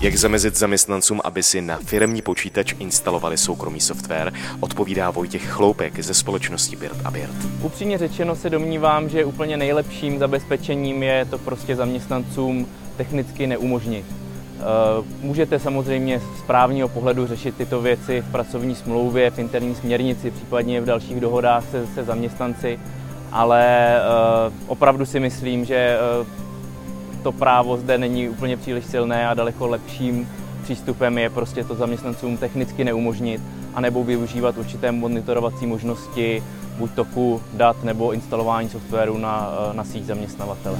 Jak zamezit zaměstnancům, aby si na firmní počítač instalovali soukromý software, odpovídá Vojtěch Chloupek ze společnosti Bird a Bird. Upřímně řečeno se domnívám, že úplně nejlepším zabezpečením je to prostě zaměstnancům technicky neumožnit. Eh, můžete samozřejmě z právního pohledu řešit tyto věci v pracovní smlouvě, v interní směrnici, případně v dalších dohodách se, se zaměstnanci, ale eh, opravdu si myslím, že eh, to právo zde není úplně příliš silné a daleko lepším přístupem je prostě to zaměstnancům technicky neumožnit, anebo využívat určité monitorovací možnosti, buď toku dat nebo instalování softwaru na, na síť zaměstnavatele.